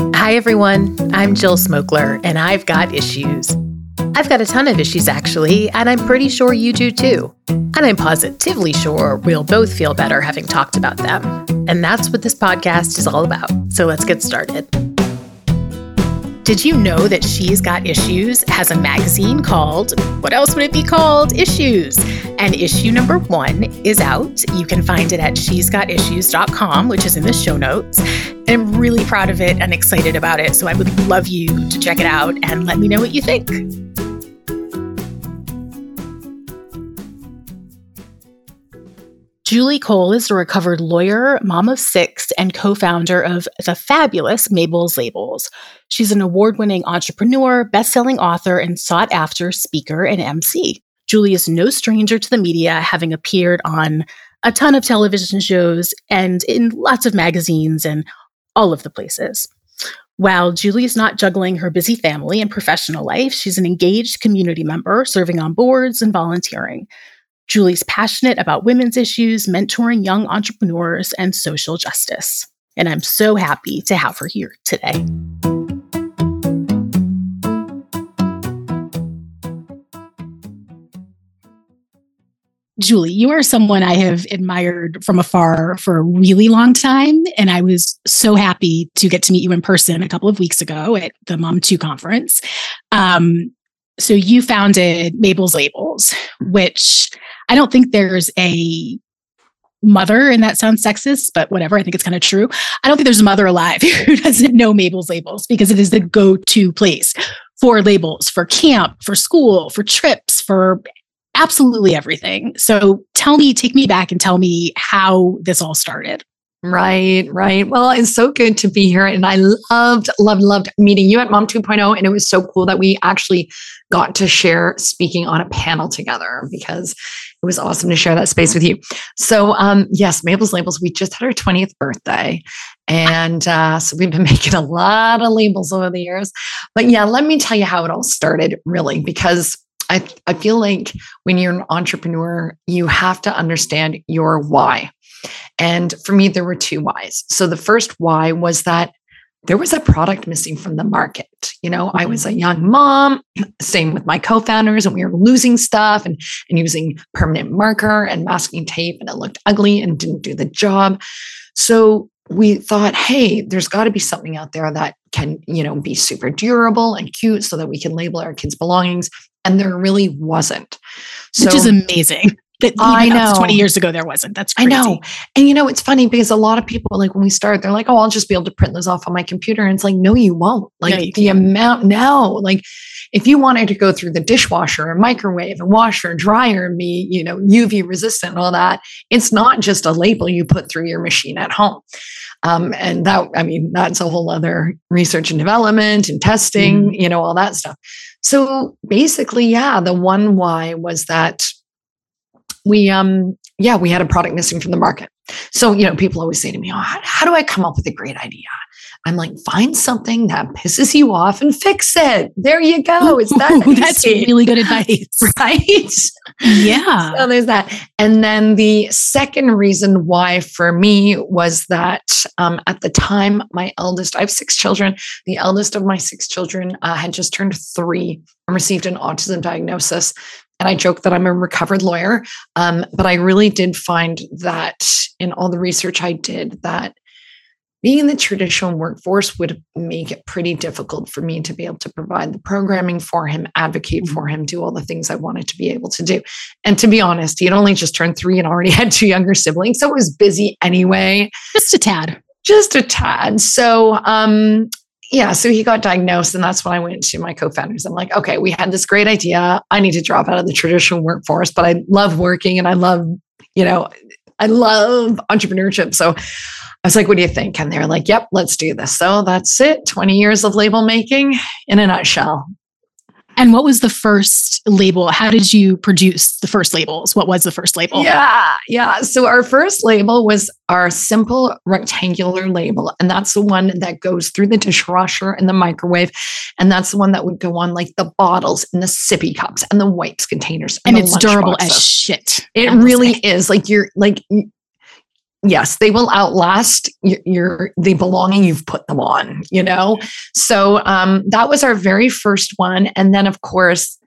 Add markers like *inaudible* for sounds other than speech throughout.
Hi, everyone. I'm Jill Smokler, and I've got issues. I've got a ton of issues, actually, and I'm pretty sure you do too. And I'm positively sure we'll both feel better having talked about them. And that's what this podcast is all about. So let's get started. Did you know that She's Got Issues has a magazine called, what else would it be called? Issues. And issue number one is out. You can find it at she'sgotissues.com, which is in the show notes. And I'm really proud of it and excited about it. So I would love you to check it out and let me know what you think. Julie Cole is a recovered lawyer, mom of six, and co founder of the fabulous Mabel's Labels. She's an award winning entrepreneur, best selling author, and sought after speaker and MC. Julie is no stranger to the media, having appeared on a ton of television shows and in lots of magazines and all of the places. While Julie is not juggling her busy family and professional life, she's an engaged community member, serving on boards and volunteering. Julie's passionate about women's issues, mentoring young entrepreneurs, and social justice. And I'm so happy to have her here today. Julie, you are someone I have admired from afar for a really long time. And I was so happy to get to meet you in person a couple of weeks ago at the Mom 2 conference. Um, so you founded Mabel's Labels, which I don't think there's a mother, and that sounds sexist, but whatever. I think it's kind of true. I don't think there's a mother alive *laughs* who doesn't know Mabel's labels because it is the go to place for labels for camp, for school, for trips, for absolutely everything. So tell me, take me back and tell me how this all started. Right, right. Well, it's so good to be here. And I loved, loved, loved meeting you at Mom 2.0. And it was so cool that we actually got to share speaking on a panel together because it was awesome to share that space with you. So, um, yes, Mabel's Labels, we just had our 20th birthday. And uh, so we've been *laughs* making a lot of labels over the years. But yeah, let me tell you how it all started, really, because I, I feel like when you're an entrepreneur, you have to understand your why. And for me, there were two whys. So the first why was that there was a product missing from the market. You know, I was a mm-hmm. young mom, *clears throat* same with my co-founders, and we were losing stuff and, and using permanent marker and masking tape, and it looked ugly and didn't do the job. So we thought, hey, there's got to be something out there that can, you know, be super durable and cute so that we can label our kids' belongings. And there really wasn't. So, Which is amazing *laughs* that I know 20 years ago there wasn't. That's crazy. I know. And you know, it's funny because a lot of people like when we start, they're like, oh, I'll just be able to print those off on my computer. And it's like, no, you won't. Like no, you the can't. amount now, like if you wanted to go through the dishwasher and microwave and washer and dryer and be, you know, UV resistant and all that, it's not just a label you put through your machine at home. Um, and that, I mean, that's a whole other research and development and testing, mm. you know, all that stuff. So basically, yeah, the one why was that we um yeah we had a product missing from the market. So you know people always say to me oh how, how do i come up with a great idea? I'm like find something that pisses you off and fix it. There you go. It's that Ooh, *laughs* that's really good *laughs* advice. Right yeah. So there's that. And then the second reason why for me was that um, at the time my eldest i have six children. The eldest of my six children uh, had just turned three and received an autism diagnosis. And I joke that I'm a recovered lawyer. Um, but I really did find that in all the research I did, that being in the traditional workforce would make it pretty difficult for me to be able to provide the programming for him, advocate for mm-hmm. him, do all the things I wanted to be able to do. And to be honest, he had only just turned three and already *laughs* had two younger siblings. So it was busy anyway. Just a tad. Just a tad. So um, yeah, so he got diagnosed, and that's when I went to my co-founders. I'm like, okay, we had this great idea. I need to drop out of the traditional workforce, but I love working and I love, you know, I love entrepreneurship. So I was like, what do you think? And they're like, yep, let's do this. So that's it. 20 years of label making in a nutshell. And what was the first label? How did you produce the first labels? What was the first label? Yeah, yeah. So our first label was our simple rectangular label. And that's the one that goes through the dishwasher and the microwave. And that's the one that would go on like the bottles and the sippy cups and the wipes containers. And, and it's durable boxes. as shit. It really say. is. Like you're like yes, they will outlast your, your, the belonging you've put them on, you know? So um, that was our very first one. And then, of course,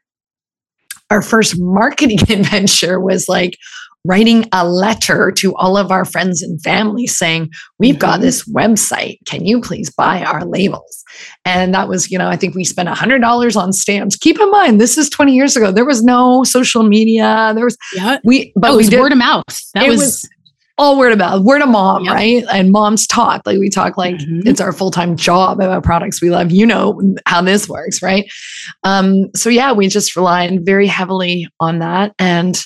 our first marketing *laughs* adventure was like writing a letter to all of our friends and family saying, We've mm-hmm. got this website. Can you please buy our labels? And that was, you know, I think we spent $100 on stamps. Keep in mind, this is 20 years ago. There was no social media. There was, yeah. we, but oh, it was did, word of mouth. That was, was all word of mouth, word of mom, yep. right? And moms talk like we talk like mm-hmm. it's our full time job about products we love. You know how this works, right? Um, so yeah, we just relied very heavily on that. And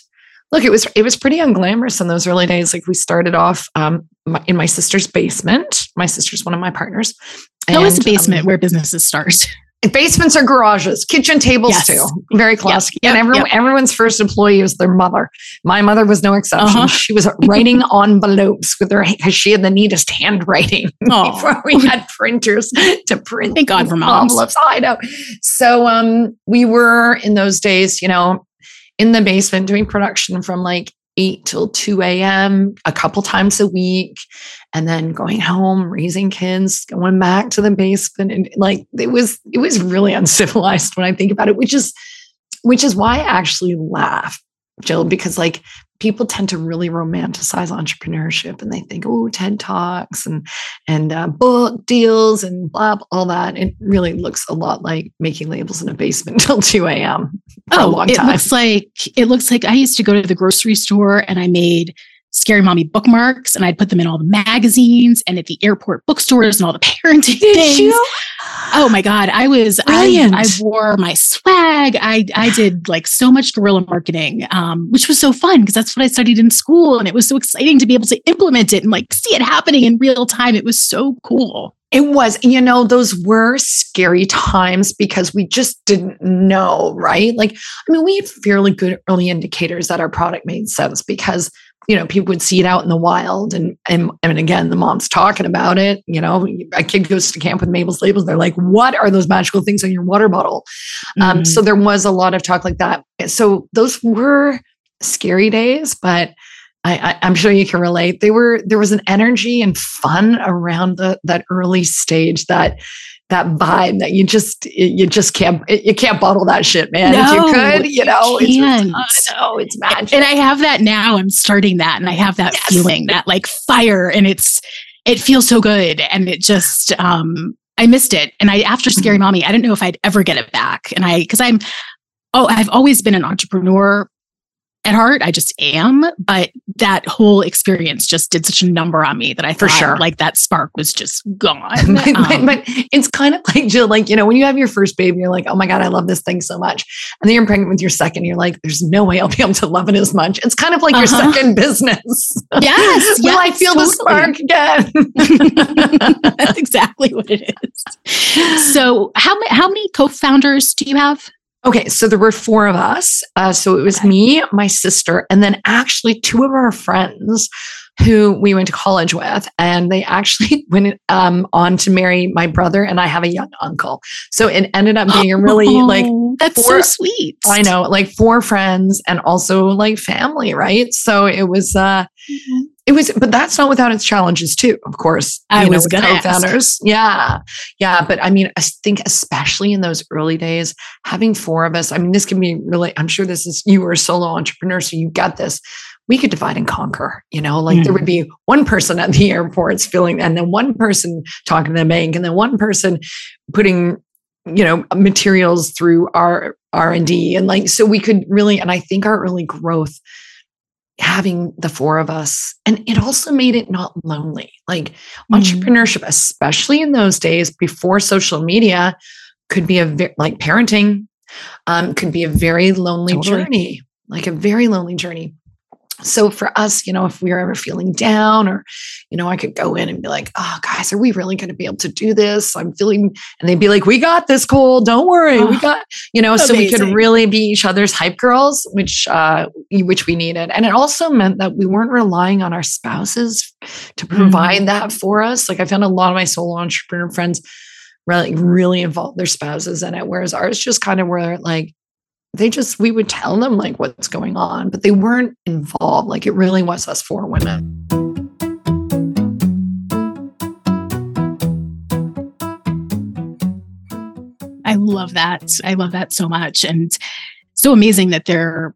look, it was it was pretty unglamorous in those early days. Like we started off um, my, in my sister's basement. My sister's one of my partners. How is a basement um, where businesses start? *laughs* Basements are garages, kitchen tables yes. too. Very classic. Yep. And everyone, yep. everyone's first employee was their mother. My mother was no exception. Uh-huh. She was writing *laughs* envelopes with her because she had the neatest handwriting *laughs* before we had printers to print. Thank God for moms. Envelopes. I know. So um, we were in those days, you know, in the basement doing production from like 8 till 2 a.m. a couple times a week and then going home raising kids going back to the basement and like it was it was really *laughs* uncivilized when i think about it which is which is why i actually laugh jill because like people tend to really romanticize entrepreneurship and they think, oh, TED Talks and and uh, book deals and blah, blah, all that. It really looks a lot like making labels in a basement *laughs* until 2 a.m. oh, a long time. It looks like it looks like I used to go to the grocery store and I made scary mommy bookmarks and I'd put them in all the magazines and at the airport bookstores and all the *laughs* parenting Did things. You? Oh my God. I was, I, I, wore my swag. I, I did like so much guerrilla marketing, um, which was so fun because that's what I studied in school. And it was so exciting to be able to implement it and like see it happening in real time. It was so cool. It was, you know, those were scary times because we just didn't know, right? Like, I mean, we had fairly good early indicators that our product made sense because you know, people would see it out in the wild. And, and, and again, the mom's talking about it. You know, a kid goes to camp with Mabel's labels. They're like, what are those magical things on your water bottle? Um, mm-hmm. Um, so there was a lot of talk like that. So those were scary days, but I, am sure you can relate. They were there was an energy and fun around the that early stage that that vibe that you just you just can't you can't bottle that shit, man. No, if you could, you know, you it's, I know it's magic. And I have that now. I'm starting that, and I have that yes. feeling that like fire, and it's it feels so good, and it just um I missed it, and I after Scary mm-hmm. Mommy, I didn't know if I'd ever get it back, and I because I'm oh I've always been an entrepreneur at heart. I just am. But that whole experience just did such a number on me that I for sure like that spark was just gone. *laughs* but, um, but, it's kind of like Jill, like, you know, when you have your first baby, you're like, oh my God, I love this thing so much. And then you're pregnant with your second, you're like, there's no way I'll be able to love it as much. It's kind of like uh-huh. your second business. *laughs* Yes. Will I feel totally. the spark again? *laughs* That's exactly what it is. So how, how many co-founders do you have? Okay, so there were four of us. Uh, so it was okay. me, my sister, and then actually two of our friends who we went to college with, and they actually *laughs* went um, on to marry my brother, and I have a young uncle. So it ended up being a *gasps* really oh, like that's four, so sweet. I know, like four friends and also like family, right? So it was uh mm-hmm. It was, but that's not without its challenges too, of course. I was know, co-founders. Yeah. Yeah. But I mean, I think especially in those early days, having four of us, I mean, this can be really, I'm sure this is you were a solo entrepreneur, so you got this we could divide and conquer, you know, like mm there would be one person at the airports feeling, and then one person talking to the bank, and then one person putting, you know, materials through our R&D. And like, so we could really, and I think our early growth, having the four of us, and it also made it not lonely. Like mm entrepreneurship, especially in those days before social media, could be a very, like parenting, um, could be a very lonely totally. journey, like a very lonely journey so for us, you know, if we were ever feeling down or, you know, I could go in and be like, oh, guys, are we really going to be able to do this? I'm feeling, and they'd be like, we got this, Cole. Don't worry. Oh, we got, you know, amazing. so we could really be each other's hype girls, which, uh, which we needed. And it also meant that we weren't relying on our spouses to provide mm-hmm. that for us. Like I found a lot of my solo entrepreneur friends really, really involved their spouses in it. Whereas ours just kind of were like, they just we would tell them like what's going on but they weren't involved. Like it really was us four women. I love that. I love that so much and so amazing that they're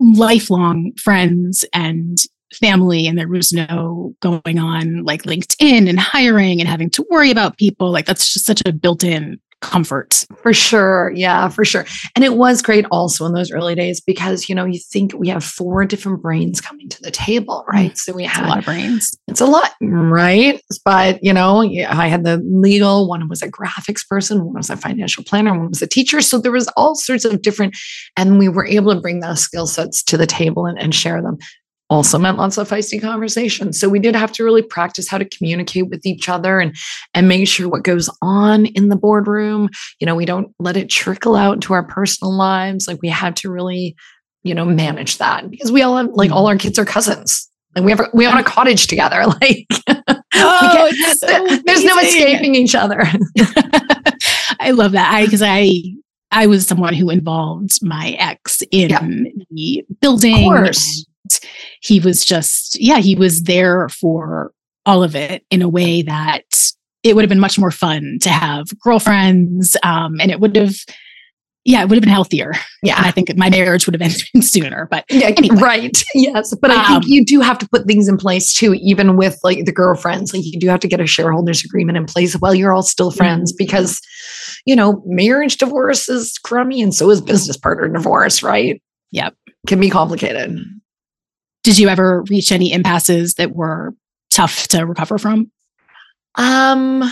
lifelong friends and family and there was no going on like linkedin and hiring and having to worry about people. Like that's just such a built-in comfort. For sure. Yeah, for sure. And it was great also in those early days because, you know, you think we have four different brains coming to the table, right? Mm, so we had a lot of brains. It's a lot, right? But, you know, I had the legal, one was a graphics person, one was a financial planner, one was a teacher. So there was all sorts of different, and we were able to bring those skill sets to the table and, and share them also meant lots of feisty conversations. So we did have to really practice how to communicate with each other and and make sure what goes on in the boardroom, you know, we don't let it trickle out into our personal lives. Like we had to really, you know, manage that because we all have like mm-hmm. all our kids are cousins. And we have we own a cottage together. *laughs* Like *laughs* oh, so *laughs* there's no escaping each other. I love that. I because I I was someone who involved my ex in yeah. the building. He was just, yeah, he was there for all of it in a way that it would have been much more fun to have girlfriends. Um, and it would have, yeah, it would have been healthier. Yeah. And I think my marriage would have *laughs* ended sooner. But yeah, anyway. right. *laughs* Yes. But I think um, you do have to put things in place too, even with like the girlfriends. Like you do have to get a shareholders agreement in place while you're all still friends because, you know, marriage divorce is crummy and so is business partner divorce, right? Yep. Can be complicated. Did you ever reach any impasses that were tough to recover from? Um,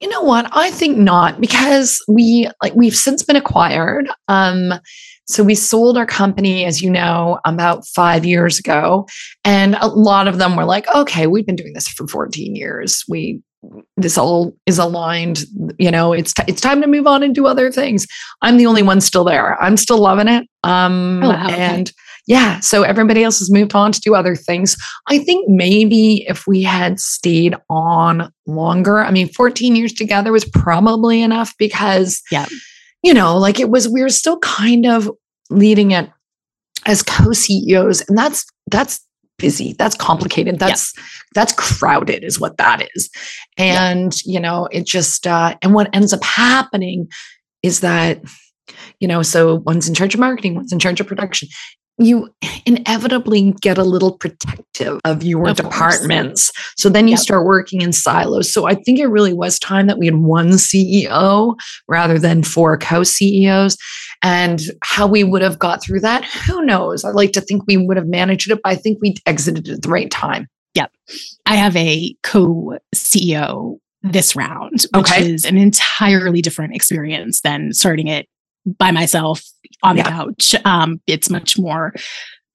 you know what? I think not because we like we've since been acquired. Um, so we sold our company, as you know, about five years ago, and a lot of them were like, "Okay, we've been doing this for 14 years. We this all is aligned. You know, it's t- it's time to move on and do other things." I'm the only one still there. I'm still loving it. Um, oh, wow, and. Okay yeah, so everybody else has moved on to do other things. I think maybe if we had stayed on longer, I mean, 14 years together was probably enough because, yeah, you know, like it was, we were still kind of leading it as co-CEOs, and that's that's busy that's complicated that's yeah. that's crowded is what that is and yeah. you know it just uh and what ends up happening is that you know so one's in charge of marketing one's in charge of production you inevitably get a little protective of your of departments. Course. So then you yep. start working in silos. So I think it really was time that we had one CEO rather than four co CEOs. And how we would have got through that, who knows? I like to think we would have managed it, but I think we exited at the right time. Yep. I have a co CEO this round, which okay. is an entirely different experience than starting it by myself on yeah. the couch. Um, it's much more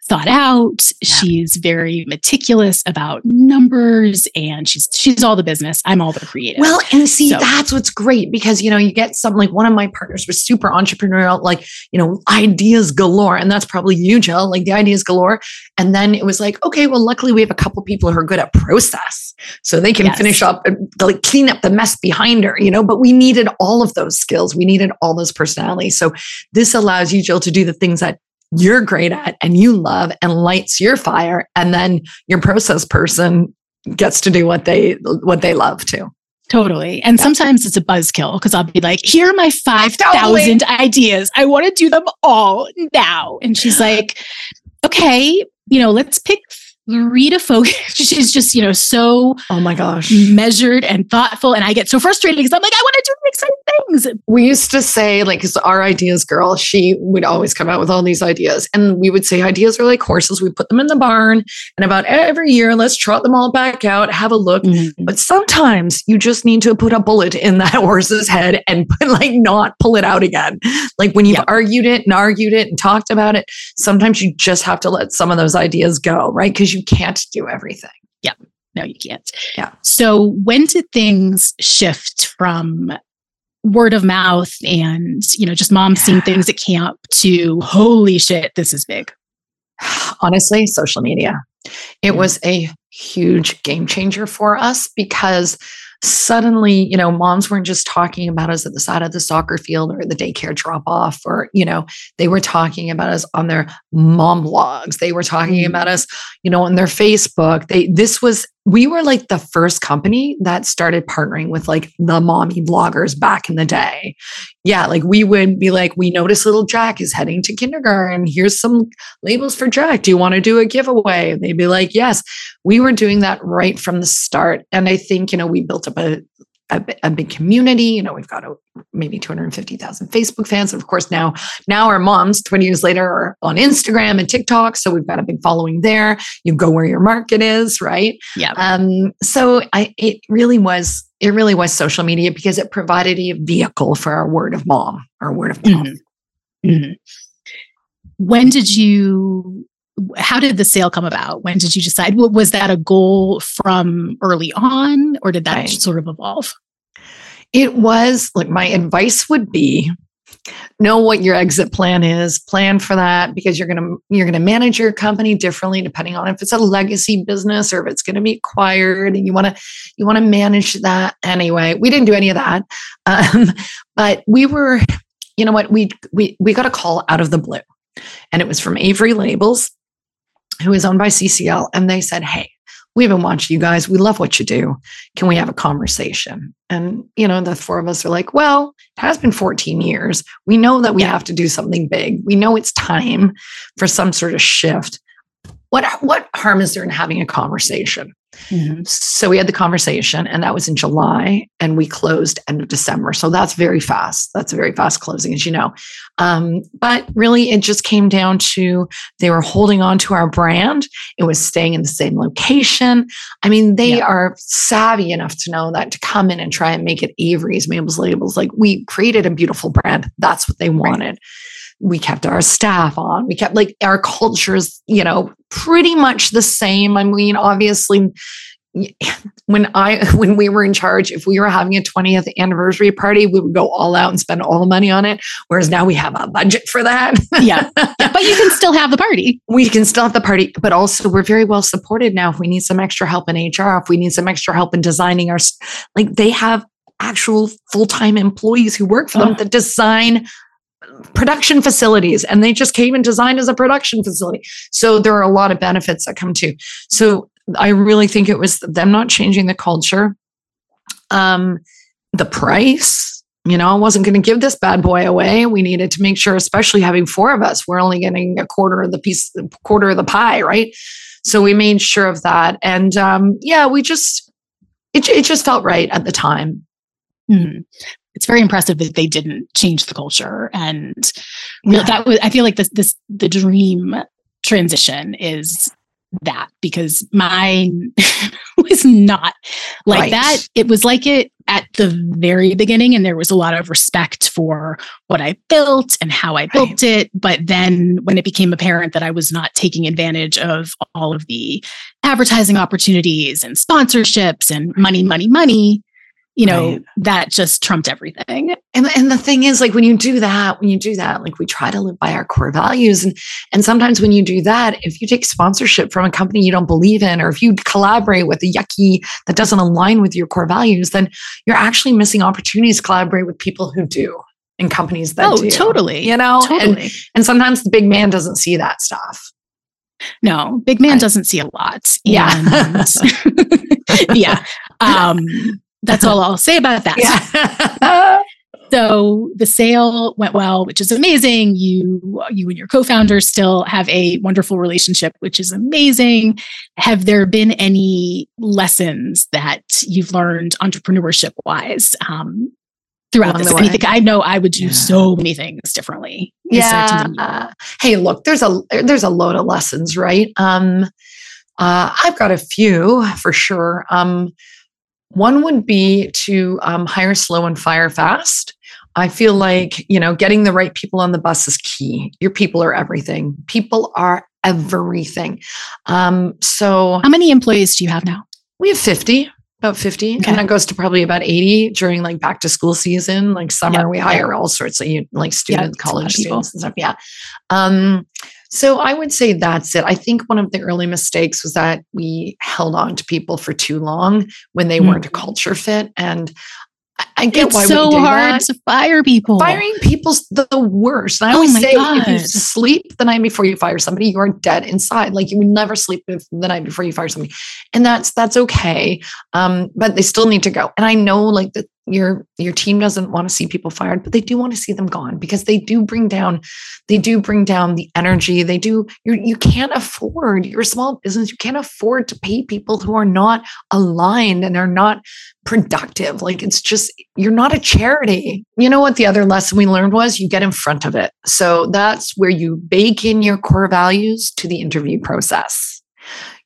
thought out. Yeah. She's very meticulous about numbers and she's she's all the business. I'm all the creative. Well, and see, so. that's what's great because you know, you get some like one of my partners was super entrepreneurial, like, you know, ideas galore. And that's probably you, Jill, like the ideas galore. And then it was like, okay, well, luckily we have a couple people who are good at process. So they can yes. finish up and like clean up the mess behind her, you know, but we needed all of those skills. We needed all those personalities. So this allows you, Jill, to do the things that you're great at and you love and lights your fire and then your process person gets to do what they what they love too Totally. And yeah. sometimes it's a buzzkill because I'll be like, here are my 5,000 totally. ideas. I want to do them all now. And she's like, okay, you know, let's pick Rita Folk, *laughs* she's just, you know, so oh my gosh, measured and thoughtful. And I get so frustrated because I'm like, I want to do exciting things. We used to say, like, because our ideas girl, she would always come out with all these ideas. And we would say ideas are like horses. We put them in the barn and about every year, let's trot them all back out, have a look. Mm-hmm. But sometimes you just need to put a bullet in that *laughs* horse's head and put, like not pull it out again. Like when you've yep. argued it and argued it and talked about it, sometimes you just have to let some of those ideas go, right? Because you can't do everything. Yeah. No, you can't. Yeah. So when did things shift from word of mouth and, you know, just mom seeing things at camp to holy shit, this is big? *sighs* Honestly, social media. It was a huge game changer for us because suddenly, you know, moms weren't just talking about us at the side of the soccer field or the daycare drop off, or, you know, they were talking about us on their mom blogs. They were talking mm. about us, you know, on their Facebook. They, this was we were like the first company that started partnering with like the mommy bloggers back in the day. Yeah, like we would be like, we notice little Jack is heading to kindergarten. Here's some labels for Jack. Do you want to do a giveaway? They'd be like, yes. We were doing that right from the start. And I think, you know, we built up a a, a, big community. You know, we've got a, maybe 250,000 Facebook fans. And of course, now, now our moms 20 years later are on Instagram and TikTok. So we've got a big following there. You go where your market is, right? Yeah. Um, so I, it really was, it really was social media because it provided a vehicle for our word of mom, our word of mom. Mm-hmm. Mm-hmm. When did you how did the sale come about? When did you decide? Was that a goal from early on, or did that right. sort of evolve? It was like my advice would be know what your exit plan is plan for that because you're going to you're going to manage your company differently depending on if it's a legacy business or if it's going to be acquired and you want to you want to manage that anyway. We didn't do any of that *laughs* um, but we were you know what? We we we got a call out of the blue and it was from avery labels who is owned by CCL, and they said, Hey, we haven't watched you guys. We love what you do. Can we have a conversation? And, you know, the four of us are like, well, it has been 14 years. We know that we have to do something big. We know it's time for some sort of shift. What, what harm is there in having a conversation? Mm-hmm. So we had the conversation, and that was in July, and we closed end of December. So that's very fast. That's a very fast closing, as you know. Um, but really, it just came down to they were holding on to our brand. It was staying in the same location. I mean, they yeah. are savvy enough to know that to come in and try and make it Avery's Mabel's Labels. Like we created a beautiful brand. That's what they wanted. Right we kept our staff on. We kept like our cultures, you know, pretty much the same. I mean, obviously, *laughs* when I when we were in charge, if we were having a 20th anniversary party, we would go all out and spend all the money on it. Whereas now we have a budget for that. yeah. *laughs* But you can still have the party. We can still have the party, but also we're very well supported now. If we need some extra help in HR, if we need some extra help in designing our like they have actual full-time employees who work for them oh. that design production facilities and they just came and designed as a production facility. So there are a lot of benefits that come to. So I really think it was them not changing the culture. Um, the price, you know, I wasn't going to give this bad boy away. We needed to make sure, especially having four of us, we're only getting a quarter of the piece, quarter of the pie, right? So we made sure of that. And um, yeah, we just, it, it just felt right at the time. Mm-hmm it's very impressive that they didn't change the culture and yeah. that was i feel like this this the dream transition is that because mine *laughs* was not like right. that it was like it at the very beginning and there was a lot of respect for what i built and how i built right. it but then when it became apparent that i was not taking advantage of all of the advertising opportunities and sponsorships and money money money you know right. that just trumped everything. And, and the thing is like when you do that when you do that like we try to live by our core values. And and sometimes when you do that if you take sponsorship from a company you don't believe in or if you collaborate with a yucky that doesn't align with your core values then you're actually missing opportunities to collaborate with people who do and companies that oh, do totally. you know? Totally. and and sometimes the big man doesn't see that stuff. No big man I, doesn't see a lot. Yeah. *laughs* *laughs* Yeah. Um that's all I'll say about that. Yeah. *laughs* so the sale went well, which is amazing. You you and your co-founder still have a wonderful relationship, which is amazing. Have there been any lessons that you've learned entrepreneurship wise um, throughout this? Anything I know I would do yeah. so many things differently. Yeah. hey, look, there's a there's a load of lessons, right? Um, uh, I've got a few for sure. Um, one would be to um, hire slow and fire fast. I feel like, you know, getting the right people on the bus is key. Your people are everything. People are everything. Um, so, how many employees do you have now? We have 50, about 50. Okay. And that goes to probably about 80 during like back to school season. Like summer, yep. we hire all sorts of like students, yep, college students and stuff. Yeah. Um, so I would say that's it. I think one of the early mistakes was that we held on to people for too long when they mm-hmm. weren't a culture fit. And I get it's why so we do hard that. to fire people. Firing people's the, the worst. And I Oh always say if you sleep the night before you fire somebody, you are dead inside. Like you would never sleep the night before you fire somebody. And that's that's okay. Um, but they still need to go. And I know like that your your team doesn't want to see people fired, but they do want to see them gone because they do bring down they do bring down the energy. They do you you can't afford you're a small business, you can't afford to pay people who are not aligned and are not productive. Like it's just, you're not a charity. You know what the other lesson we learned was you get in front of it. So that's where you bake in your core values to the interview process.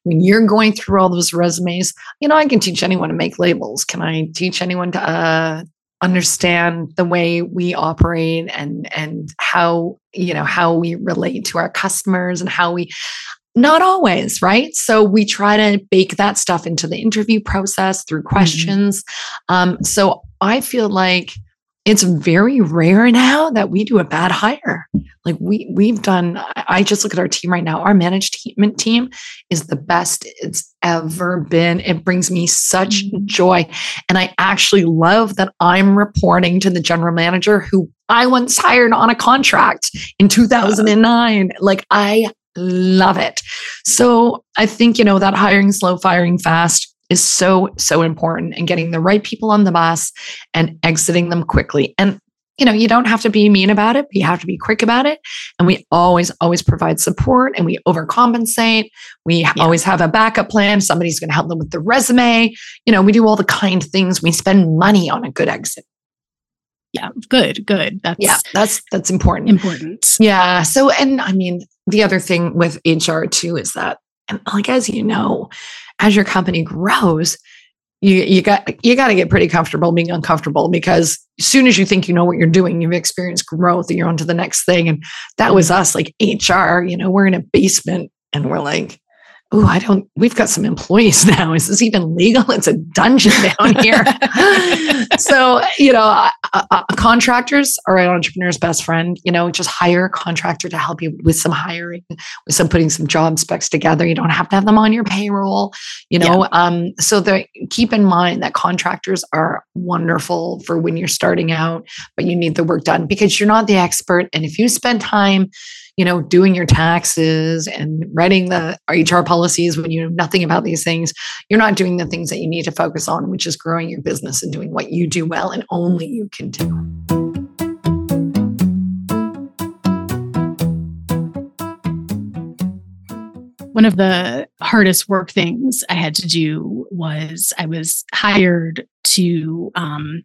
When you're going through all those resumes, you know, I can teach anyone to make labels. Can I teach anyone to uh, understand the way we operate and and how you know how we relate to our customers and how we not always, right? So we try to bake that stuff into the interview process through questions. Um, so I feel like it's very rare now that we do a bad hire. Like we we've done. I just look at our team right now. Our management team is the best it's ever been. It brings me such mm-hmm. joy, and I actually love that I'm reporting to the general manager who I once hired on a contract in 2009. Like I love it. So I think, you know, that hiring slow, firing fast is so, so important and getting the right people on the bus and exiting them quickly. And, you know, you don't have to be mean about it, but you have to be quick about it. And we always, always provide support and we overcompensate. We Yeah. always have a backup plan. Somebody's going to help them with the resume. You know, we do all the kind things. We spend money on a good exit. Yeah, good, good. That's Yeah, that's that's important. important. Yeah. So, and I mean, the other thing with HR too is that, and like as you know, as your company grows, you you got you got to get pretty comfortable being uncomfortable because as soon as you think you know what you're doing, you've experienced growth and you're on to the next thing. And that was mm-hmm. us, like HR. You know, we're in a basement and we're like. Oh, I don't. We've got some employees *laughs* now. Is this even legal? It's a dungeon *laughs* down here. *laughs* so, you know, uh, uh, contractors are an entrepreneur's best friend. You know, just hire a contractor to help you with some hiring, with some putting some job specs together. You don't have to have them on your payroll. You know, um, so the, keep in mind that contractors are wonderful for when you're starting out, but you need the work done because you're not the expert. And if you spend time you know, doing your taxes and writing the HR policies when you know nothing about these things, you're not doing the things that you need to focus on, which is growing your business and doing what you do well and only you can do. One of the hardest work things I had to do was I was hired to um,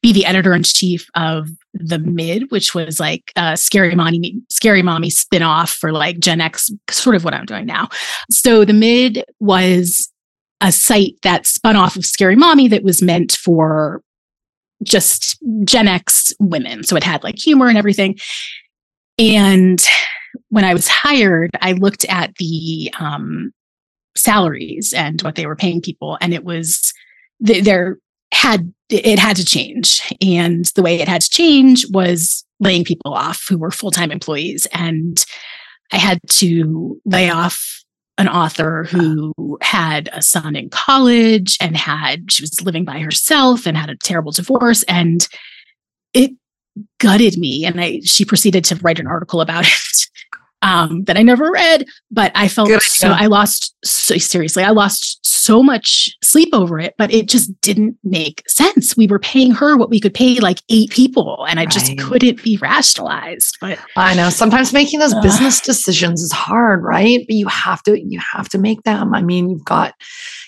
be the editor in chief of the Mid, which was like a scary mommy, scary mommy spinoff for like Gen X, sort of what I'm doing now. So the Mid was a site that spun off of Scary Mommy that was meant for just Gen X women. So it had like humor and everything. And when I was hired, I looked at the um, salaries and what they were paying people, and it was there had it had to change, and the way it had to change was laying people off who were full time employees, and I had to lay off an author who had a son in college and had she was living by herself and had a terrible divorce and it gutted me and I she proceeded to write an article about *laughs* it um, that I never read, but I felt Good so idea. I lost so seriously, I lost so much sleep over it, but it just didn't make sense. We were paying her what we could pay like eight people, and I just couldn't be rationalized. But I know sometimes making those Ugh. business decisions is hard, right? But you have to you have to make them. I mean, you've got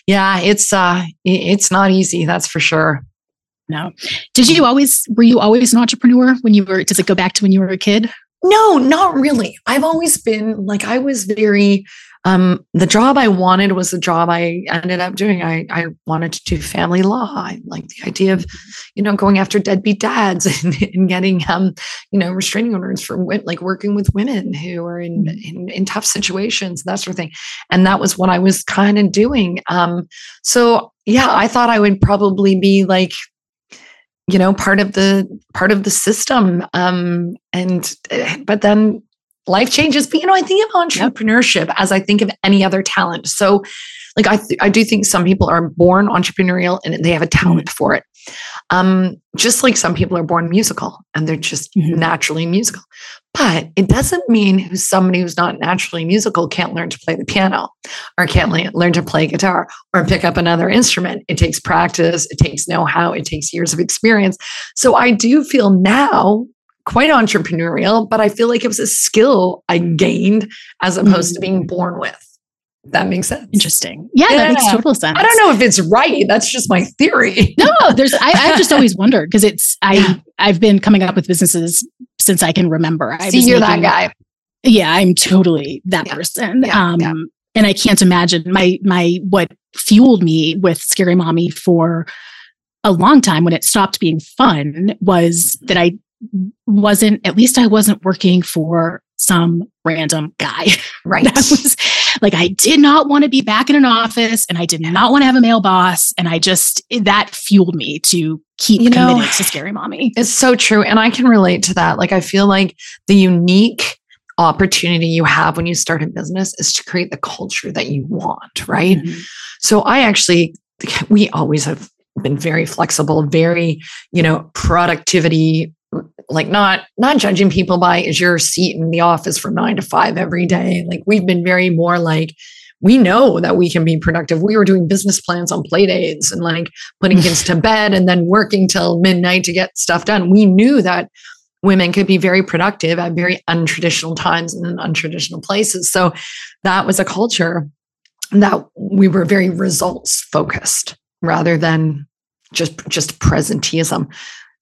yeah, it's uh it's not easy, that's for sure. no, did you always were you always an entrepreneur when you were? Does it go back to when you were a kid? No, not really. I've always been like I was very um the job I wanted was the job I ended up doing. I I wanted to do family law. I like the idea of, you know, going after deadbeat dads *laughs* and, and getting um, you know, restraining orders for like working with women who are in, in in tough situations, that sort of thing. And that was what I was kind of doing. Um, so yeah, I thought I would probably be like you know part of the part of the system um and eh, but then life changes. But you know, I think of entrepreneurship as I think of any other talent. So, like I, th- I do think some people are born entrepreneurial and they have a talent for it. Um, just like some people are born musical and they're just mm-hmm. naturally musical. But it doesn't mean somebody who's not naturally musical can't learn to play the piano or can't learn to play guitar or pick up another instrument. It takes practice, it takes know how, it takes years of experience. So I do feel now quite entrepreneurial, but I feel like it was a skill I gained as opposed mm-hmm. to being born with. That makes sense. Interesting. Yeah, yeah, that makes total sense. I don't know if it's right. That's just my theory. *laughs* no, there's I, have just always *laughs* wondered because it's I yeah. I've been coming up with businesses since I can remember. I See, you're making, that guy. Yeah, I'm totally that yeah. person. um and I can't imagine my my what fueled me with Scary Mommy for a long time when it stopped being fun was that I wasn't at least I wasn't working for some random guy. *laughs* Right. that was like I did not want to be back in an office and I did not want to have a male boss. And I just that fueled me to keep you committing know, to scary mommy. It's so true. And I can relate to that. Like I feel like the unique opportunity you have when you start a business is to create the culture that you want, right? Mm-hmm. So I actually we always have been very flexible, very, you know, productivity like not not judging people by is your seat in the office from nine to five every day. Like we've been very more like we know that we can be productive. We were doing business plans on play days and like putting kids to *laughs* bed and then working till midnight to get stuff done. We knew that women could be very productive at very untraditional times and in untraditional places. So that was a culture that we were very results focused rather than just just presenteeism.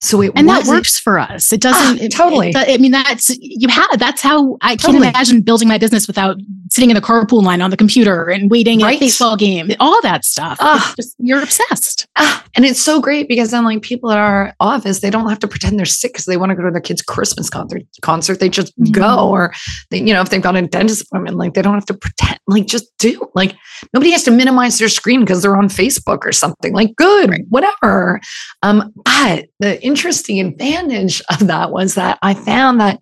So it and that works for us. It doesn't ah, totally. It, I mean, that's you had. That's how I totally. can't imagine building my business without sitting in the carpool line on the computer and waiting right? at a baseball game. All that stuff. Ah. Just, you're obsessed. Ah. And it's so great because then, like people at our office, they don't have to pretend they're sick because they want to go to their kid's Christmas concert. Concert, they just mm-hmm. go, or they, you know, if they've got a dentist appointment, like they don't have to pretend. Like just do. Like nobody has to minimize their screen because they're on Facebook or something. Like good, right. whatever. Um, but the interesting advantage of that was that I found that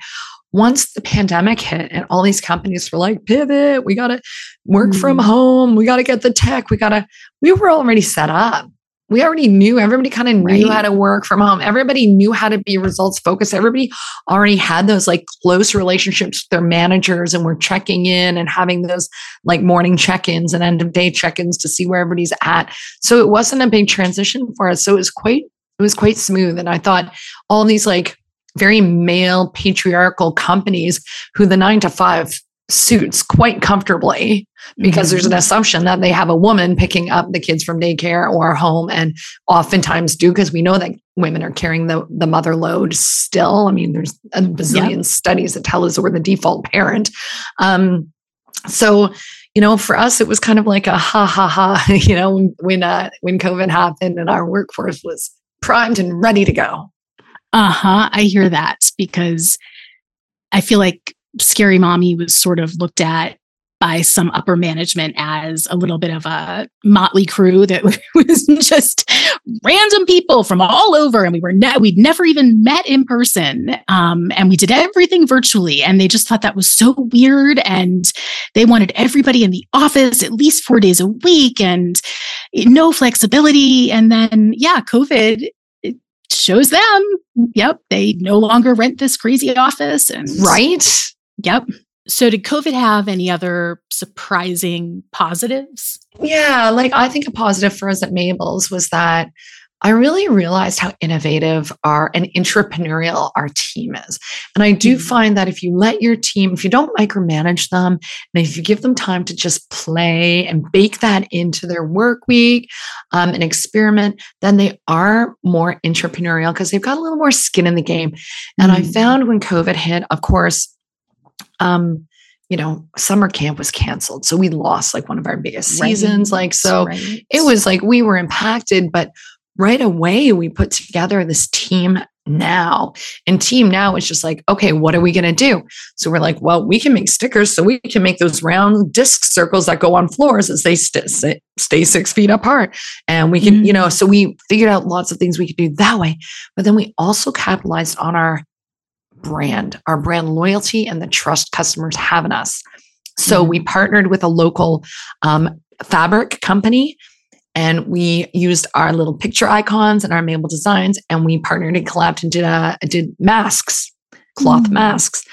once the pandemic hit and all these companies were like, pivot, we got to work mm. from home, we got to get the tech, we got to, we were already set up. We already knew, everybody kind of knew right. how to work from home. Everybody knew how to be results focused. Everybody already had those like close relationships with their managers and were checking in and having those like morning check ins and end of day check ins to see where everybody's at. So it wasn't a big transition for us. So it was quite it was quite smooth. And I thought all these like very male patriarchal companies who the nine to five suits quite comfortably because mm-hmm. there's an mm-hmm. assumption that they have a woman picking up the kids from daycare or home and oftentimes do because we know that women are carrying the, the mother load still i mean there's a bazillion yep. studies that tell us we're the default parent um, so you know for us it was kind of like a ha ha ha *laughs* you know when when, uh, when covid happened and our workforce was primed and ready to go. Uh huh. I hear that because I feel like Scary Mommy was sort of looked at by some upper management as a little bit of a motley crew that *laughs* was just random people from all over, and we were ne- we'd never even met in person, um, and we did everything virtually, and they just thought that was so weird, and they wanted everybody in the office at least four days a week, and no flexibility, and then yeah, COVID shows them, yep, they no longer rent this crazy office, and right. Yep. So, did COVID have any other surprising positives? Yeah, like I think a positive for us at Mabel's was that I really realized how innovative our and entrepreneurial our team is. And I do mm-hmm. find that if you let your team, if you don't micromanage them, and if you give them time to just play and bake that into their work week um, and experiment, then they are more entrepreneurial because they've got a little more skin in the game. And mm-hmm. I found when COVID hit, of course, um, you know, summer camp was canceled. So we lost like one of our biggest right. seasons. Like, so right. it was like we were impacted, but right away we put together this team now. And team now is just like, okay, what are we going to do? So we're like, well, we can make stickers. So we can make those round disc circles that go on floors as they st- stay six feet apart. And we can, mm-hmm. you know, so we figured out lots of things we could do that way. But then we also capitalized on our brand, our brand loyalty, and the trust customers have in us. So Mm-hmm. we partnered with a local um, fabric company and we used our little picture icons and our Mabel designs and we partnered and collabed and did, uh, did masks, cloth Mm. masks.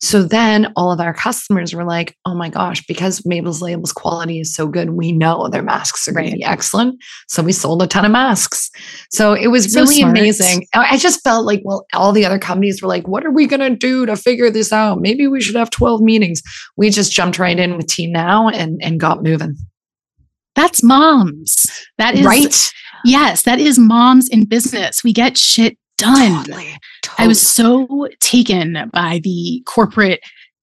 So then all of our customers were like, oh my gosh, because Mabel's labels quality is so good, we know their masks are going to be excellent. So we sold a ton of masks. So it was So really smart. amazing. I I just felt like, well, all the other companies were like, what are we going to do to figure this out? Maybe we should have 12 meetings. We just jumped right in with Team Now and, and got moving. That's moms. That is right? Yes, that is moms in business. We get shit done. Totally. I was so taken by the corporate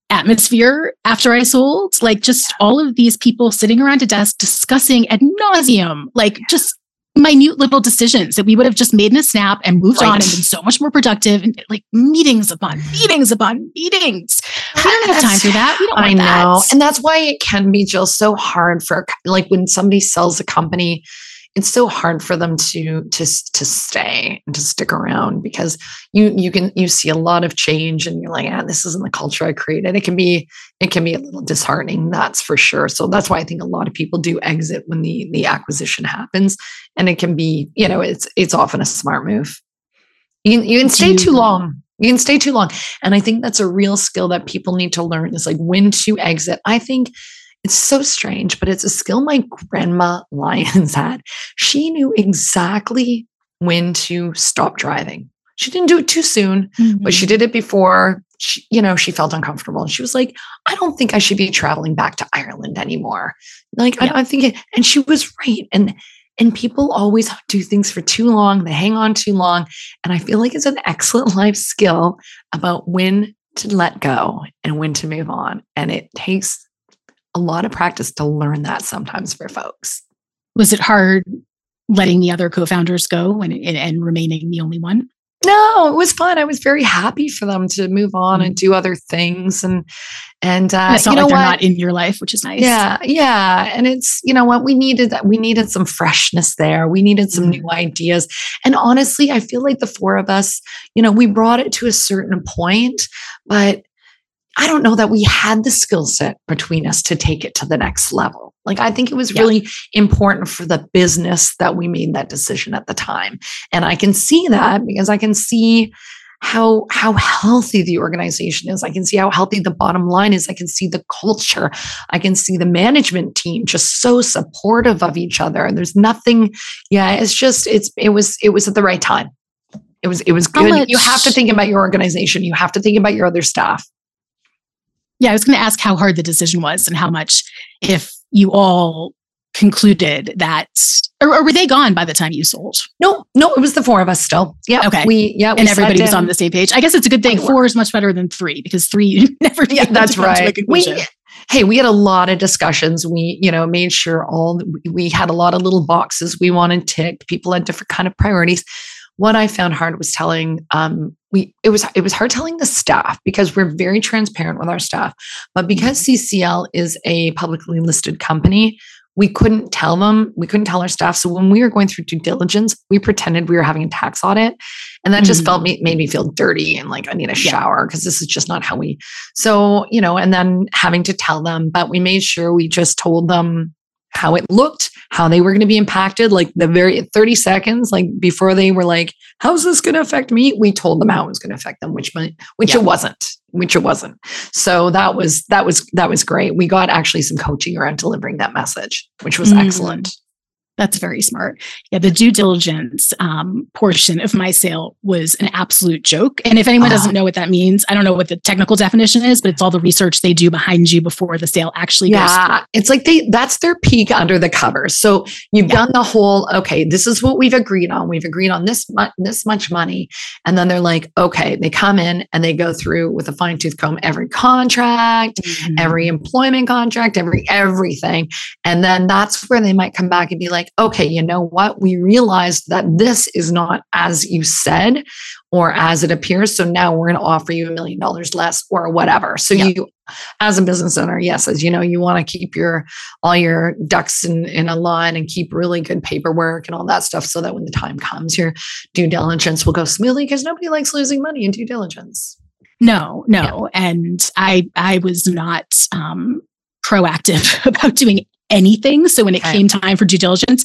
atmosphere after I sold. Like just all of these people sitting around a desk discussing ad nauseum, like just minute little decisions that we would have just made in a snap and moved on and been so much more productive and like meetings upon meetings upon meetings. We don't have time for that. We don't I want that. know. And that's why it can be just so hard for like when somebody sells a company, it's so hard for them to to to stay and to stick around because you you can you see a lot of change and you're like, ah, this isn't the culture I created. It can be it can be a little disheartening, that's for sure. So that's why I think a lot of people do exit when the the acquisition happens. And it can be, you know, it's it's often a smart move. You can, you can stay too long. You can stay too long. And I think that's a real skill that people need to learn is like when to exit. I think it's so strange, but it's a skill my grandma Lyons had. She knew exactly when to stop driving. She didn't do it too soon, but she mm-hmm. did it before she, you know, she felt uncomfortable. And she was like, I don't think I should be traveling back to Ireland anymore. Like, Yeah. I, I think it, and she was right. And and people always do things for too long. They hang on too long. And I feel like it's an excellent life skill about when to let go and when to move on. And it takes a lot of practice to learn that sometimes for folks. Was it hard letting the other co-founders go and, and, remaining the only one? No, it was fun. I was very happy for them to move on and do other things. And and uh, it's not you know like they're what? not in your life, which is nice. Yeah, yeah. And it's, you know what, we needed that. We needed some freshness there. We needed some new ideas. And honestly, I feel like the four of us, you know, we brought it to a certain point, but I don't know that we had the skill set between us to take it to the next level. Like, I think it was Yeah. really important for the business that we made that decision at the time. And I can see that because I can see how how healthy the organization is. I can see how healthy the bottom line is. I can see the culture. I can see the management team just so supportive of each other. And there's nothing, yeah, it's just it's it was it was at the right time. It was it was good. You have to think about your organization. You have to think about your other staff. Yeah, I was going to ask how hard the decision was and how much, if you all concluded that, or, or were they gone by the time you sold? No, no, it was the four of us still. Yeah. Okay. We yeah, we and everybody was on the same page. I guess it's a good thing. Four is much better than three because three you *laughs* never. Yeah, that's right. We, hey, we had a lot of discussions. We, you know, made sure all we had a lot of little boxes we wanted ticked. People had different kind of priorities. What I found hard was telling um we it was it was hard telling the staff because we're very transparent with our staff. But because CCL is a publicly listed company, we couldn't tell them, we couldn't tell our staff. So when we were going through due diligence, we pretended we were having a tax audit. And that just Mhm. felt me made me feel dirty and like I need a Yeah. shower because this is just not how we so, you know, and then having to tell them, but we made sure we just told them how it looked, how they were going to be impacted, like the very 30 seconds, like before they were like, how's this going to affect me? We told them how it was going to affect them, which might, which Yeah. it wasn't, which it wasn't. So that was, that was, that was great. We got actually some coaching around delivering that message, which was Mm. excellent. That's very smart. Yeah, the due diligence um, portion of my sale was an absolute joke. And if anyone Ah. doesn't know what that means, I don't know what the technical definition is, but it's all the research they do behind you before the sale actually goes. Yeah, it's like they that's their peek under the covers. So you've Yeah. done the whole okay, this is what we've agreed on. We've agreed on this mu- this much money, and then they're like, okay, they come in and they go through with a fine tooth comb every contract, Mhm. every employment contract, every everything, and then that's where they might come back and be like, okay, you know what? We realized that this is not as you said or as it appears. So now we're going to offer you a million dollars less or whatever. So Yeah. you, as a business owner, yes, as you know, you want to keep your all your ducks in, in a line and keep really good paperwork and all that stuff so that when the time comes, your due diligence will go smoothly because nobody likes losing money in due diligence. No, no. Yeah. And I I was not um proactive *laughs* about doing anything. So when it okay. came time for due diligence,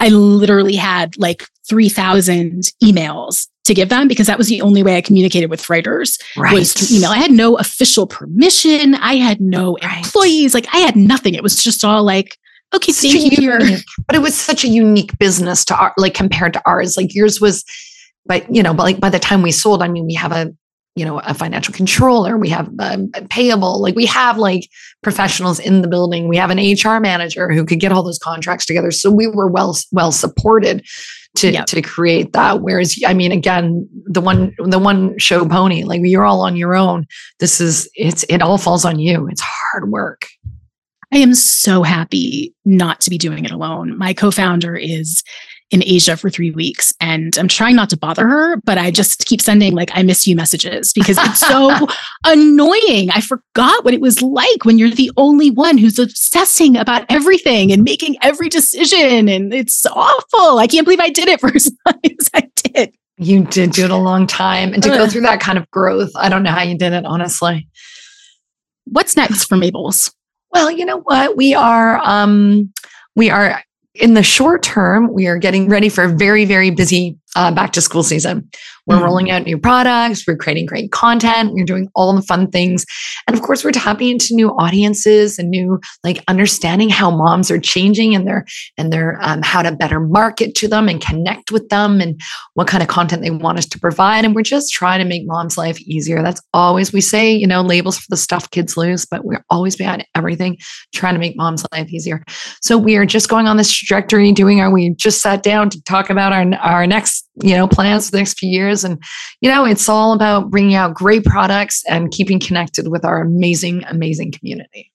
I literally had like 3,000 emails to give them because that was the only way I communicated with writers right. was to email. I had no official permission. I had no right. employees. Like I had nothing. It was just all like, okay, such you. Unique, but it was such a unique business to our, like compared to ours. Like yours was, but you know, but like by the time we sold, I mean, we have a you know a financial controller we have um, payable like we have like professionals in the building. We have an hr manager who could get all those contracts together. So we were well well supported to yep. to create that. Whereas i mean again the one the one show pony like you're all on your own. This is it's it all falls on you. It's hard work. I am so happy not to be doing it alone. My co-founder is in Asia for three weeks. And I'm trying not to bother her, but I just keep sending like, I miss you messages because it's so *laughs* annoying. I forgot what it was like when you're the only one who's obsessing about everything and making every decision. And it's awful. I can't believe I did it for as *laughs* long as I did. You did do it a long time. And to go through that kind of growth, I don't know how you did it, honestly. What's next for Mabel's? Well, you know what? We are um we are in the short term, we are getting ready for a very, very busy uh, back to school season. We're mm-hmm. rolling out new products, we're creating great content, we're doing all the fun things. And of course, we're tapping into new audiences and new like understanding how moms are changing and their and their um, how to better market to them and connect with them and what kind of content they want us to provide. And we're just trying to make mom's life easier. That's always we say, you know, labels for the stuff kids lose, but we're always behind everything trying to make mom's life easier. So we are just going on this trajectory, doing our we just sat down to talk about our our next you know plans for the next few years and you know it's all about bringing out great products and keeping connected with our amazing amazing community.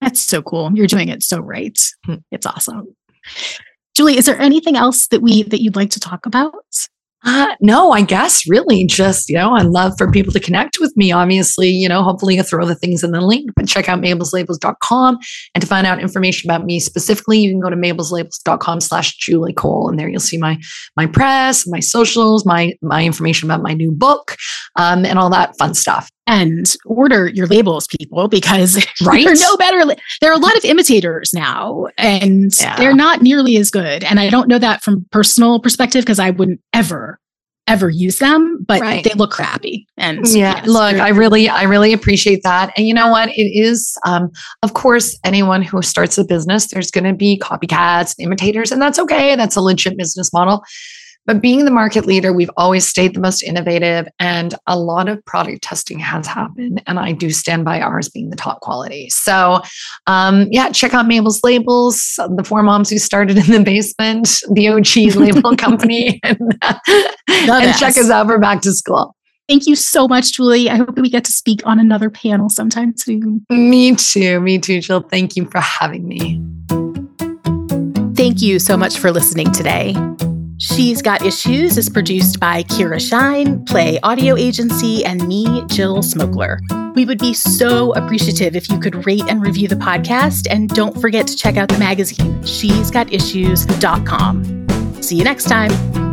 That's so cool. You're doing it so right. Hmm. it's awesome. Julie is there anything else that we that you'd like to talk about uh, no, I guess really just, you know, I love for people to connect with me. Obviously, you know, hopefully you'll throw the things in the link, but check out mabelslabels.com. And to find out information about me specifically, you can go to mabelslabels.com slash Julie Cole. And there you'll see my my press, my socials, my my information about my new book, um, and all that fun stuff. And order your labels, people, because *laughs* right? they're no better. There are a lot of imitators now, and yeah. they're not nearly as good. And I don't know that from personal perspective because I wouldn't ever ever use them, but right. they look crappy. And yeah, yes, look, I really, I really appreciate that. And you know what? It is, um, of course, anyone who starts a business, there's going to be copycats, and imitators, and that's okay. That's a legit business model. But being the market leader, we've always stayed the most innovative, and a lot of product testing has happened. And I do stand by ours being the top quality. So, um, yeah, check out Mabel's Labels, the four moms who started in the basement, the OG *laughs* label company, and, *laughs* and check us out for back to school. Thank you so much, Julie. I hope we get to speak on another panel sometime soon. Me too. Me too, Jill. Thank you for having me. Thank you so much for listening today. She's Got Issues is produced by Kira Shine, Play Audio Agency, and me, Jill Smokler. We would be so appreciative if you could rate and review the podcast, and don't forget to check out the magazine, she's got issues.com. See you next time.